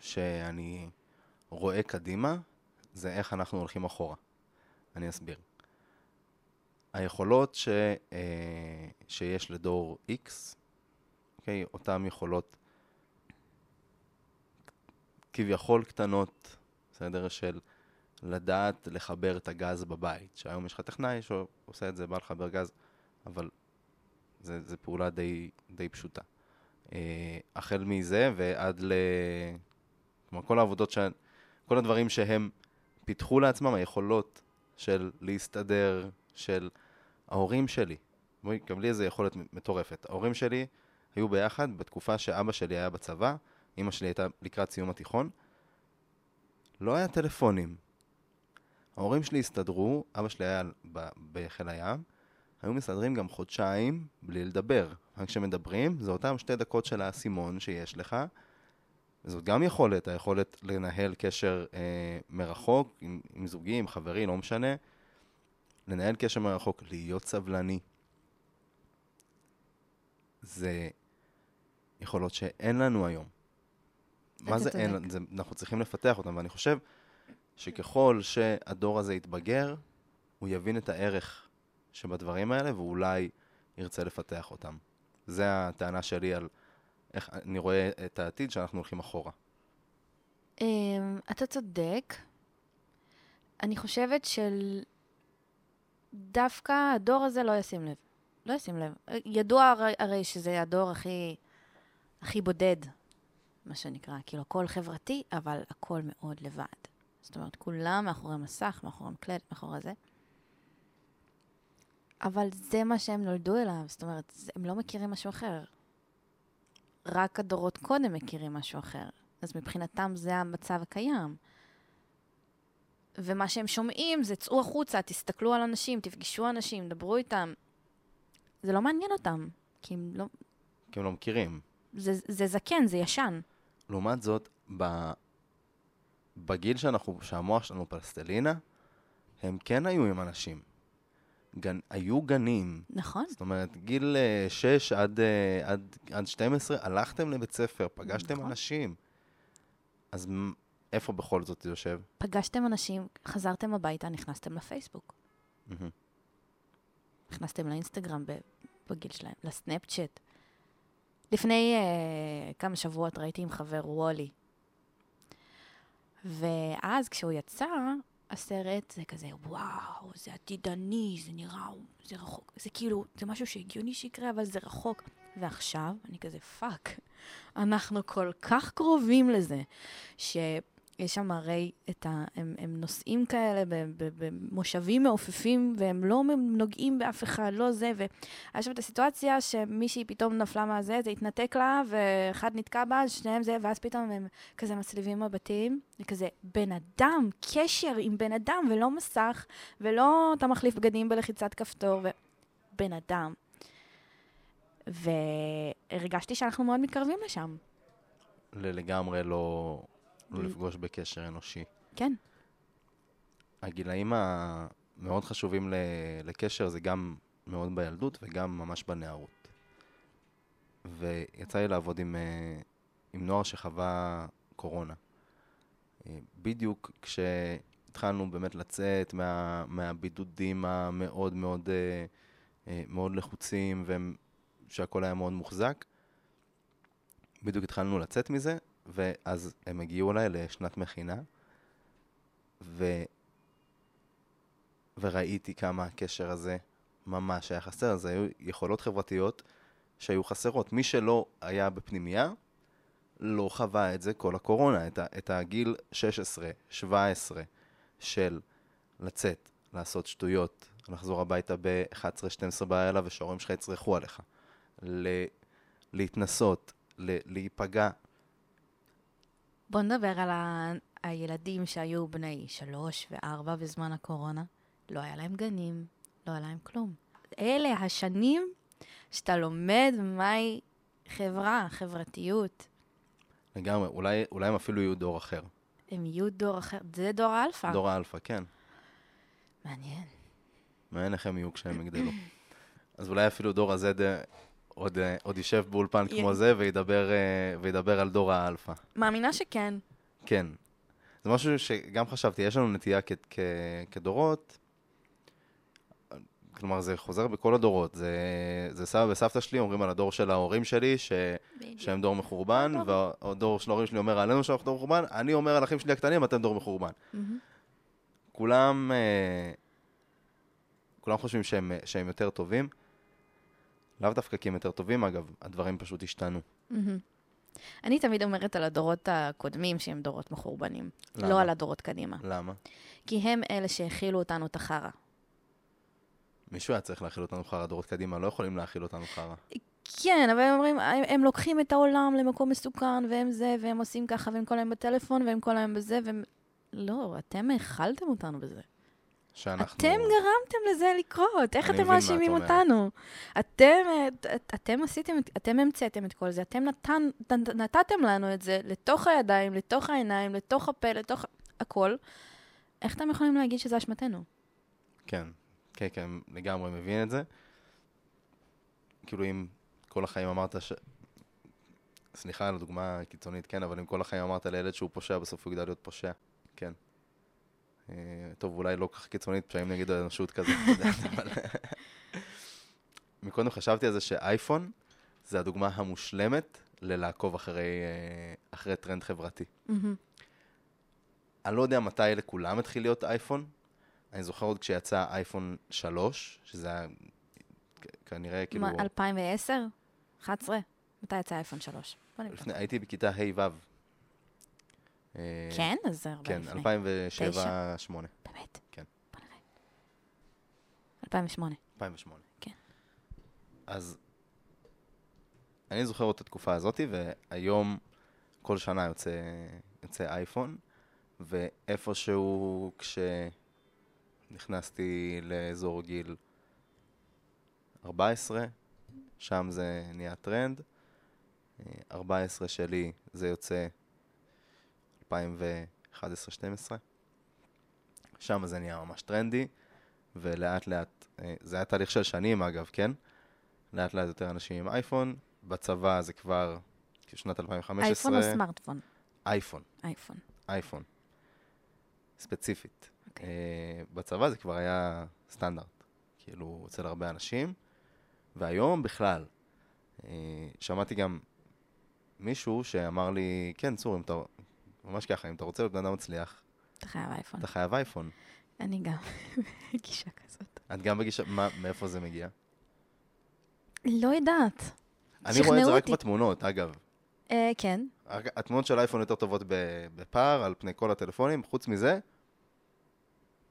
שאני רואה קדימה, זה איך אנחנו הולכים אחורה. אני אסביר. היכולות ש, אה, שיש לדור X, אוקיי, אותן יכולות כביכול קטנות, בסדר? של לדעת לחבר את הגז בבית. שהיום יש לך טכנאי שעושה את זה, בא לחבר גז, אבל זה פעולה די, די פשוטה. אה, החל מזה ועד ל... כלומר, כל העבודות, ש... כל הדברים שהם פיתחו לעצמם, היכולות של להסתדר, של ההורים שלי. בואי, קבלי איזה יכולת מטורפת. ההורים שלי היו ביחד בתקופה שאבא שלי היה בצבא, אמא שלי הייתה לקראת סיום התיכון. לא היה טלפונים. ההורים שלי הסתדרו, אבא שלי היה בחיל הים, היו מסתדרים גם חודשיים בלי לדבר. רק כשמדברים, זה אותם שתי דקות של האסימון שיש לך. זאת גם יכולת, היכולת לנהל קשר אה, מרחוק, עם, עם זוגי, עם חברי, לא משנה. לנהל קשר מרחוק, להיות סבלני. זה יכולות שאין לנו היום. מה זה אין. לנו? זה, אנחנו צריכים לפתח אותן, ואני חושב שככל שהדור הזה יתבגר, הוא יבין את הערך שבדברים האלה, ואולי ירצה לפתח אותם. זה הטענה שלי על איך אני רואה את העתיד שאנחנו הולכים אחורה. אמ, אתה צודק. אני חושבת של... דווקא הדור הזה לא ישים לב. לא ישים לב. ידוע הרי, הרי שזה הדור הכי, הכי בודד, מה שנקרא. כאילו, הכל חברתי, אבל הכל מאוד לבד. זאת אומרת, כולם מאחורי מסך, מאחורי מקלט, מאחורי זה. אבל זה מה שהם נולדו אליו, זאת אומרת, הם לא מכירים משהו אחר. רק הדורות קודם מכירים משהו אחר. אז מבחינתם זה המצב הקיים. ומה שהם שומעים זה צאו החוצה, תסתכלו על אנשים, תפגשו אנשים, דברו איתם. זה לא מעניין אותם, כי הם לא... כי הם לא מכירים. זה, זה זקן, זה ישן. לעומת זאת, ב... בגיל שאנחנו, שהמוח שלנו פלסטלינה, הם כן היו עם אנשים. גן... היו גנים. נכון? זאת אומרת, גיל אה, 6 עד, אה, עד, עד 12, הלכתם לבית ספר, פגשתם נכון. אנשים. אז איפה בכל זאת יושב? פגשתם אנשים, חזרתם הביתה, נכנסתם לפייסבוק. מהמם. נכנסתם לאינסטגרם בגיל שלהם, לסנאפצ'אט. לפני uh, כמה שבועות ראיתי עם חבר WALL-E. ואז כשהוא יצא, הסרט זה כזה, וואו, זה עתידני, זה נראה, זה רחוק. זה כאילו, זה משהו שהגיוני שיקרה, אבל זה רחוק. ועכשיו, אני כזה, fuck, אנחנו כל כך קרובים לזה, שיש שם הרי את ה... הם, הם נוסעים כאלה במושבים מעופפים, והם לא נוגעים באף אחד, לא זה, והיה שם את הסיטואציה שמישהי פתאום נפלה מהזה, זה התנתק לה, ואחד נתקע בה, שניהם זה, ואז פתאום הם כזה מצליבים מבטים, וכזה, בן אדם, קשר עם בן אדם, ולא מסך, ולא אתה מחליף בגדים בלחיצת כפתור, ובן אדם. והרגשתי שאנחנו מאוד מתקרבים לשם. לגמרי לא, לא לפגוש בקשר אנושי. כן. הגילאים המאוד חשובים ל- לקשר זה גם מאוד בילדות וגם ממש בנערות. ויצא לי לעבוד עם, אה, עם נוער שחווה קורונה. אה, בדיוק כשהתחלנו באמת לצאת מה, מהבידודים המאוד מאוד, אה, מאוד לחוצים ושהכול היה מאוד מוחזק, בדיוק התחלנו לצאת מזה, ואז הם הגיעו אליי לשנת מכינה, ו... וראיתי כמה הקשר הזה ממש היה חסר. זה היו יכולות חברתיות שהיו חסרות. מי שלא היה בפנימייה, לא חווה את זה כל הקורונה. את, ה, את הגיל 16, 17 של לצאת, לעשות שטויות, לחזור הביתה ב-11-12 בלילה ושההורים שלך יצרכו עליך. ל- להתנסות, ל- להיפגע. בוא נדבר על ה... הילדים שהיו בני שלוש וארבע בזמן הקורונה. לא היה להם גנים, לא היה להם כלום. אלה השנים שאתה לומד מהי חברה, חברתיות. לגמרי, אולי, אולי הם אפילו יהיו דור אחר. הם יהיו דור אחר, זה דור האלפא. דור האלפא, כן. מעניין. מעניין איך הם יהיו כשהם יגדלו. אז אולי אפילו דור ה-Z אה, עוד, אה, עוד יישב באולפן כמו יהיה. זה וידבר, אה, וידבר על דור האלפא. מאמינה שכן. כן. זה משהו שגם חשבתי, יש לנו נטייה כ- כ- כדורות, כלומר זה חוזר בכל הדורות, זה, זה סבא וסבתא שלי אומרים על הדור של ההורים שלי ש, שהם דור מחורבן, והדור של ההורים שלי אומר עלינו שאנחנו דור מחורבן, אני אומר על אחים שלי הקטנים, אתם דור מחורבן. מהמם. כולם, אה, כולם חושבים שהם, שהם יותר טובים. לאו דווקא כי הם יותר טובים, אגב, הדברים פשוט השתנו. אני תמיד אומרת על הדורות הקודמים שהם דורות מחורבנים. למה? לא על הדורות קדימה. למה? כי הם אלה שהכילו אותנו את החרא. מישהו היה צריך להאכיל אותנו חרא, דורות קדימה לא יכולים להאכיל אותנו חרא. כן, אבל הם אומרים, הם, הם לוקחים את העולם למקום מסוכן, והם זה, והם עושים ככה, והם כל היום בטלפון, והם כל היום בזה, והם... לא, אתם האכלתם אותנו בזה. שאנחנו... אתם גרמתם לזה לקרות, איך אתם מאשימים. אותנו? אתם, את- את- אתם עשיתם, את- אתם המצאתם את כל זה, אתם נתן, נת- נתתם לנו את זה לתוך הידיים, לתוך העיניים, לתוך הפה, לתוך הכל. איך אתם יכולים להגיד שזה אשמתנו? כן, כן, כן, לגמרי מבין את זה. כאילו אם כל החיים אמרת ש... סליחה על הדוגמה הקיצונית, כן, אבל אם כל החיים אמרת לילד שהוא פושע, בסוף הוא יגדל להיות פושע. כן. אה, טוב, אולי לא כל כך קיצונית, פשעים נגד האנושות כזה, אבל... מקודם חשבתי על זה שאייפון זה הדוגמה המושלמת ללעקוב אחרי, אה, אחרי טרנד חברתי. אני לא יודע מתי לכולם התחיל להיות אייפון, אני זוכר עוד כשיצא אייפון 3, שזה היה כנראה כאילו... מה, 2010? 11? מתי יצא אייפון 3? בוא נבדוק. לפני, הייתי בכיתה ה'-ו'. אה, כן? אז זה הרבה כן, לפני. 2007-2008. באמת? כן. בוא נראה. 2008. 2008. כן. אז אני זוכר את התקופה הזאת, והיום כל שנה יוצא, יוצא אייפון, ואיפשהו כשנכנסתי לאזור גיל 14, שם זה נהיה טרנד. אה, 14 שלי זה יוצא 2011-2012. שם זה נהיה ממש טרנדי, ולאט לאט, אה, זה היה תהליך של שנים אגב, כן? לאט לאט יותר אנשים עם אייפון, בצבא זה כבר שנת 2015. אייפון או סמארטפון? אייפון, אייפון. אייפון. ספציפית. אוקיי. אה, בצבא זה כבר היה סטנדרט, כאילו, אצל הרבה אנשים, והיום בכלל. אה, שמעתי גם מישהו שאמר לי, כן, צור, אם אתה, ממש ככה, אם אתה רוצה להיות בן אדם מצליח, אתה חייב אייפון. אתה חייב אייפון. אני גם גישה כזאת. את גם בגישה, מה, מאיפה זה מגיע? לא יודעת. אני רואה את זה רק. בתמונות, אגב. אה, כן. התמונות של אייפון יותר טובות בפער על פני כל הטלפונים, חוץ מזה,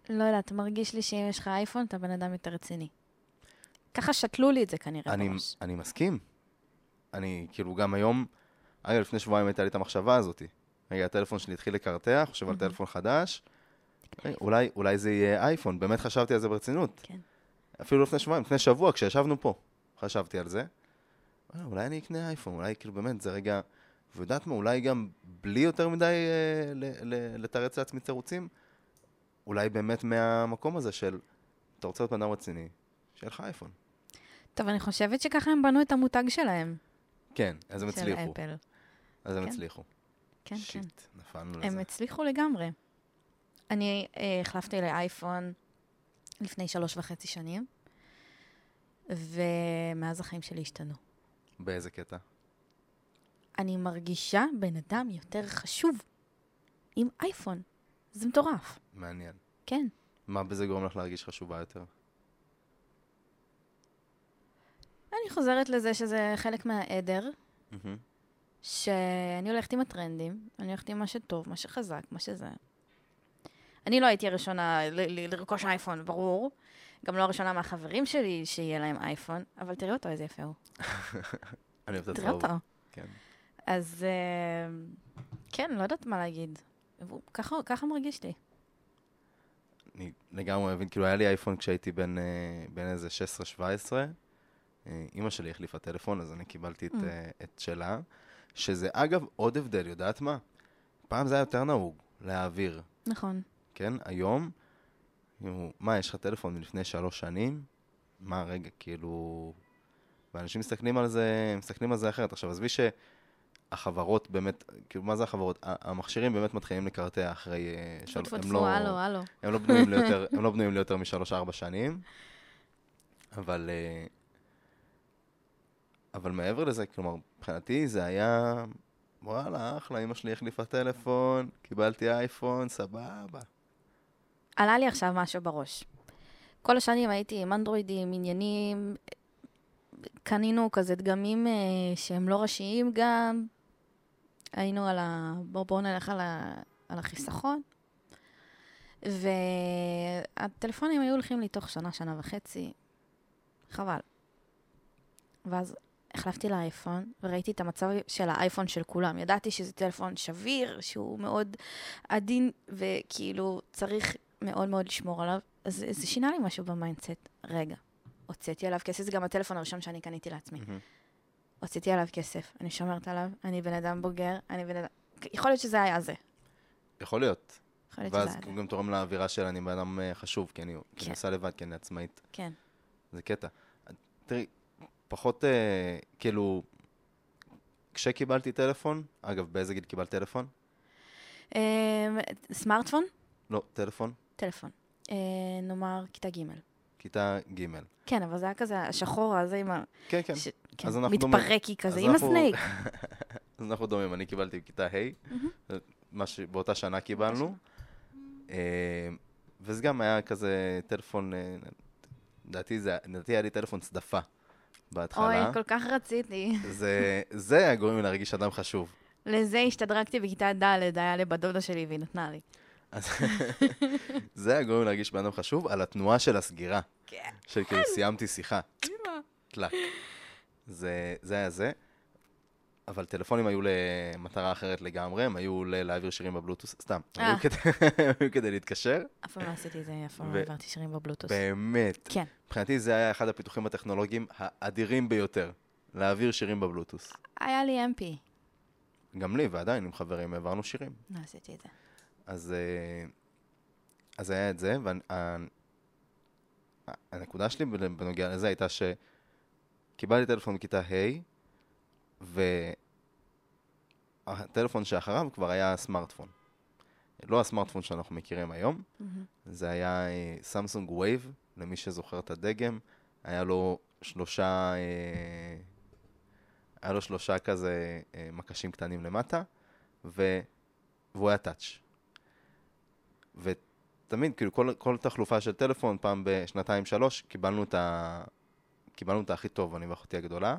לא יודעת, מרגיש לי שאם יש לך אייפון, אתה בן אדם יותר רציני. ככה שתלו לי את זה כנראה אני, בראש. אני מסכים. אני, כאילו, גם היום, אגב, לפני שבועיים הייתה לי את המחשבה הזאת. רגע, הטלפון שלי התחיל לקרטח, חושב על מהמם. טלפון חדש, אולי, אולי זה יהיה אייפון, באמת חשבתי על זה ברצינות. כן. אפילו לפני שבועיים, לפני שבוע, כשישבנו פה, חשבתי על זה. אה, אולי אני אקנה אייפון, אולי כאילו באמת זה רגע... ויודעת מה, אולי גם בלי יותר מדי אה, ל- ל- לתרץ לעצמי תירוצים, אולי באמת מהמקום הזה של, אתה רוצה להיות בן אדם רציני, שיהיה לך אייפון. טוב, אני חושבת שככה הם בנו את המותג שלהם. כן, אז הם הצליחו. אפל. אז הם כן. הצליחו. כן, כן. שיט, נפלנו הם לזה. הצליחו לגמרי. אני אה, החלפתי לאייפון לפני שלוש וחצי שנים, ומאז החיים שלי השתנו. באיזה קטע? אני מרגישה בן אדם יותר חשוב עם אייפון. זה מטורף. מעניין. כן. מה בזה גורם לך להרגיש חשובה יותר? אני חוזרת לזה שזה חלק מהעדר, מהמם. שאני הולכת עם הטרנדים, אני הולכת עם מה שטוב, מה שחזק, מה שזה. אני לא הייתי הראשונה לרכוש אייפון, ברור. גם לא הראשונה מהחברים שלי שיהיה להם אייפון, אבל תראי אותו, איזה יפה הוא. אני אוהב את הצהוב. אותו. כן. אז אה, כן, לא יודעת מה להגיד. ככה, מרגיש לי. אני לגמרי מבין, כאילו היה לי אייפון כשהייתי בן, אה, איזה 16-17. אה, אימא שלי החליפה טלפון, אז אני קיבלתי את, Mm. את שלה. שזה אגב עוד הבדל, יודעת מה? פעם זה היה יותר נהוג להעביר, נכון. כן? היום, מה, יש לך טלפון מלפני שלוש שנים? מה, רגע, כאילו... ואנשים מסתכלים על זה, מסתכלים על זה אחרת. עכשיו, עזבי שהחברות באמת, כאילו, מה זה החברות? המכשירים באמת מתחילים לקרטע אחרי... אה, של- הם לא- הלו, הלו. הם לא בנויים ליותר, הם לא בנויים ליותר משלוש-ארבע שנים, אבל, אה, אבל מעבר לזה, כלומר, מבחינתי זה היה, וואלה, אחלה, אמא שלי החליפה טלפון, קיבלתי אייפון, סבבה. עלה לי עכשיו משהו בראש. כל השנים הייתי עם אנדרואידים, עניינים, קנינו כזה דגמים אה, שהם לא ראשיים גם. היינו על ה... בואו בוא נלך על, ה... על החיסכון. והטלפונים היו הולכים לי תוך שנה, שנה וחצי. חבל. ואז החלפתי לאייפון, וראיתי את המצב של האייפון של כולם. ידעתי שזה טלפון שביר, שהוא מאוד עדין, וכאילו צריך מאוד מאוד לשמור עליו. אז זה שינה לי משהו ב mindset. רגע, הוצאתי עליו כסף, זה גם הטלפון הראשון שאני קניתי לעצמי. מהמם. הוצאתי עליו כסף, אני שומרת עליו, אני בן אדם בוגר, אני בן אדם... יכול להיות שזה היה זה. יכול להיות. יכול להיות ואז שזה היה הוא זה. גם תורם לאווירה של אני בן אדם אה, חשוב, כי אני כן. עושה לבד, כי אני עצמאית. כן. זה קטע. תראי, פחות, אה, כאילו, כשקיבלתי טלפון, אגב, באיזה גיל קיבלת טלפון? אמ, סמארטפון? לא, טלפון, טלפון. אה, נאמר כיתה ג'. כיתה ג'. כן, אבל זה היה כזה השחור הזה עם ה... כן, כן. ש- כן, אז אנחנו דומים. מתפרקי כזה, אז עם אנחנו- הסנייק. אז אנחנו דומים, אני קיבלתי בכיתה ה', מה שבאותה שנה קיבלנו. אה, וזה גם היה כזה טלפון, אה, לדעתי היה לי טלפון צדפה בהתחלה. אוי, כל כך רציתי. זה, זה היה גורם לי להרגיש אדם חשוב. לזה השתדרגתי בכיתה ד', היה לבת דודה שלי והיא נתנה לי. אז זה היה גורם להרגיש בן אדם חשוב על התנועה של הסגירה. כן. של כאילו סיימתי שיחה. טלק. זה, זה היה זה. אבל טלפונים היו למטרה אחרת לגמרי, הם היו להעביר שירים בבלוטוס, סתם. הם היו אה. כדי- הם היו כדי להתקשר. אף פעם לא עשיתי את זה, אף פעם לא העברתי שירים בבלוטוס. באמת. כן. מבחינתי זה היה אחד הפיתוחים הטכנולוגיים האדירים ביותר, להעביר שירים בבלוטוס. היה לי MP. גם לי, ועדיין עם חברים העברנו שירים. לא עשיתי את זה. אז, אה, אז היה את זה, והנקודה שלי בנ- בנוגע לזה הייתה שקיבלתי טלפון בכיתה ה', והטלפון שאחריו כבר היה סמארטפון. לא הסמארטפון שאנחנו מכירים היום, זה היה סמסונג Wave, למי שזוכר את הדגם, היה לו שלושה, אה, היה לו שלושה כזה אה, מקשים קטנים למטה, ו... והוא היה touch. ותמיד, כאילו, כל, כל תחלופה של טלפון, פעם בשנתיים, שלוש, קיבלנו את, ה... קיבלנו את הכי טוב, אני ואחותי הגדולה.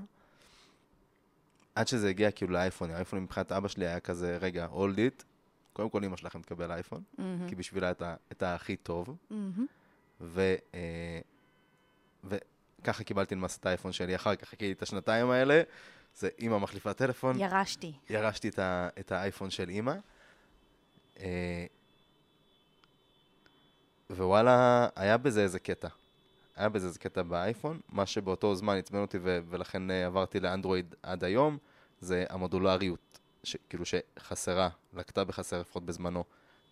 עד שזה הגיע כאילו לאייפונים. האייפונים מבחינת אבא שלי היה כזה, רגע, hold it. קודם כל אמא שלכם תקבל אייפון, מהמם. כי בשבילה את, ה... את הכי טוב. מהמם. ו... אה, וככה קיבלתי למעשה את האייפון שלי. אחר כך חיכיתי את השנתיים האלה, זה אימא מחליפה טלפון. ירשתי. ירשתי את, ה, את האייפון של אימא. אה, ווואלה, היה בזה איזה קטע. היה בזה איזה קטע באייפון, מה שבאותו זמן עצבן אותי ו- ולכן אה, עברתי לאנדרואיד עד היום, זה המודולריות, ש- כאילו שחסרה, לקתה בחסר לפחות בזמנו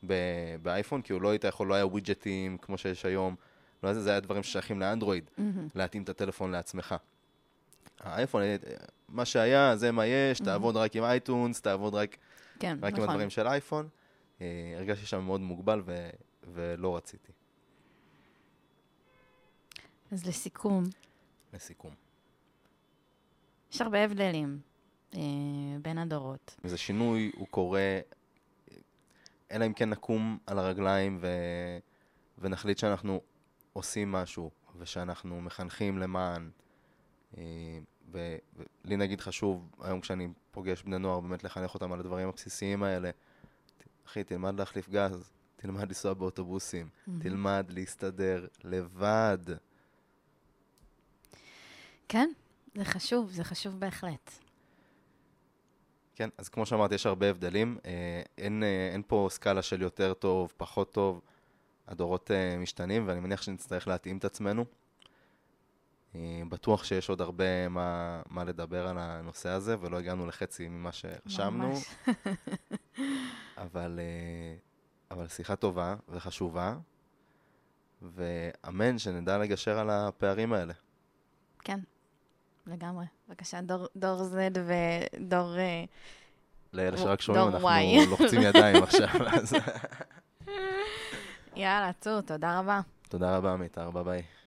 ב- באייפון, כי הוא לא היית יכול, לא היה ווידג'טים כמו שיש היום, לא היה זה, זה היה דברים ששייכים לאנדרואיד, מהמם. להתאים את הטלפון לעצמך. האייפון, אה, מה שהיה, זה מה יש, תעבוד רק עם אייטונס, תעבוד רק, כן, רק עם נכון. הדברים של אייפון. אה, הרגשתי שם מאוד מוגבל ו- ולא רציתי, אז לסיכום, לסיכום. יש הרבה הבדלים אה, בין הדורות. זה שינוי, הוא קורה, אלא אם כן נקום על הרגליים ו... ונחליט שאנחנו עושים משהו, ושאנחנו מחנכים למען. אה, ולי נגיד חשוב, היום כשאני פוגש בני נוער, באמת לחנך אותם על הדברים הבסיסיים האלה. אחי, תלמד להחליף גז, תלמד לנסוע באוטובוסים, תלמד להסתדר לבד. כן, זה חשוב, זה חשוב בהחלט. כן, אז כמו שאמרתי, יש הרבה הבדלים. אה, אין, אה, אין פה סקאלה של יותר טוב, פחות טוב. הדורות אה, משתנים, ואני מניח שנצטרך להתאים את עצמנו. בטוח שיש עוד הרבה מה, מה לדבר על הנושא הזה, ולא הגענו לחצי ממה ממש. אבל, אבל שיחה טובה וחשובה, ואמן שנדע לגשר על הפערים האלה. כן, לגמרי. בבקשה, דור, דור Z ודור... אה, לאלה שרק שומעים, אנחנו Y. לוחצים ידיים עכשיו. אז יאללה, צור, תודה רבה. תודה רבה, מיתר, ביי ביי.